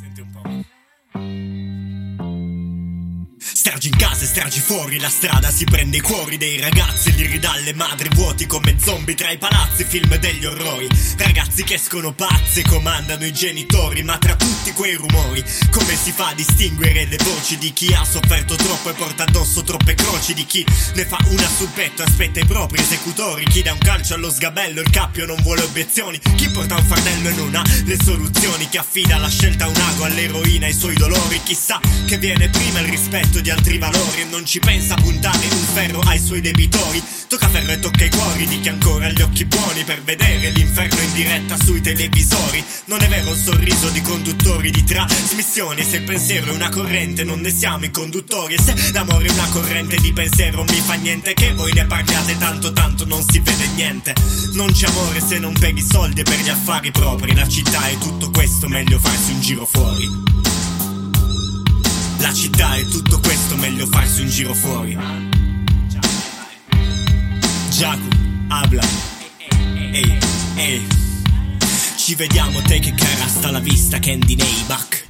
Sente um palma. Stragi in casa e stragi fuori, la strada si prende i cuori dei ragazzi, li ridalle madri vuoti come zombie tra i palazzi, film degli orrori. Ragazzi che escono pazzi, comandano i genitori, ma tra tutti quei rumori, come si fa a distinguere le voci di chi ha sofferto troppo e porta addosso troppe croci, di chi ne fa una sul petto e aspetta i propri esecutori, chi dà un calcio allo sgabello, il cappio non vuole obiezioni, chi porta un fardello e non ha le soluzioni, chi affida la scelta a un ago, all'eroina, ai suoi dolori, chissà che viene prima il rispetto di altri valori e non ci pensa a puntare un ferro ai suoi debitori. Tocca ferro e tocca i cuori di chi ancora ha gli occhi buoni per vedere l'inferno in diretta sui televisori. Non è vero il sorriso di conduttori di trasmissioni. Se il pensiero è una corrente, non ne siamo i conduttori. E se l'amore è una corrente di pensiero, mi fa niente che voi ne parliate tanto, tanto non si vede niente. Non c'è amore se non peghi soldi per gli affari propri. La città è tutto questo, meglio farsi un giro fuori. La città è tutto meglio farsi un giro fuori. Giacomo, habla. Ehi, ehi. Ci vediamo, te che cara, hasta la vista, Candy Neyback.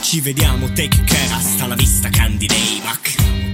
Ci vediamo, te che cara, hasta la vista, Candy Neyback.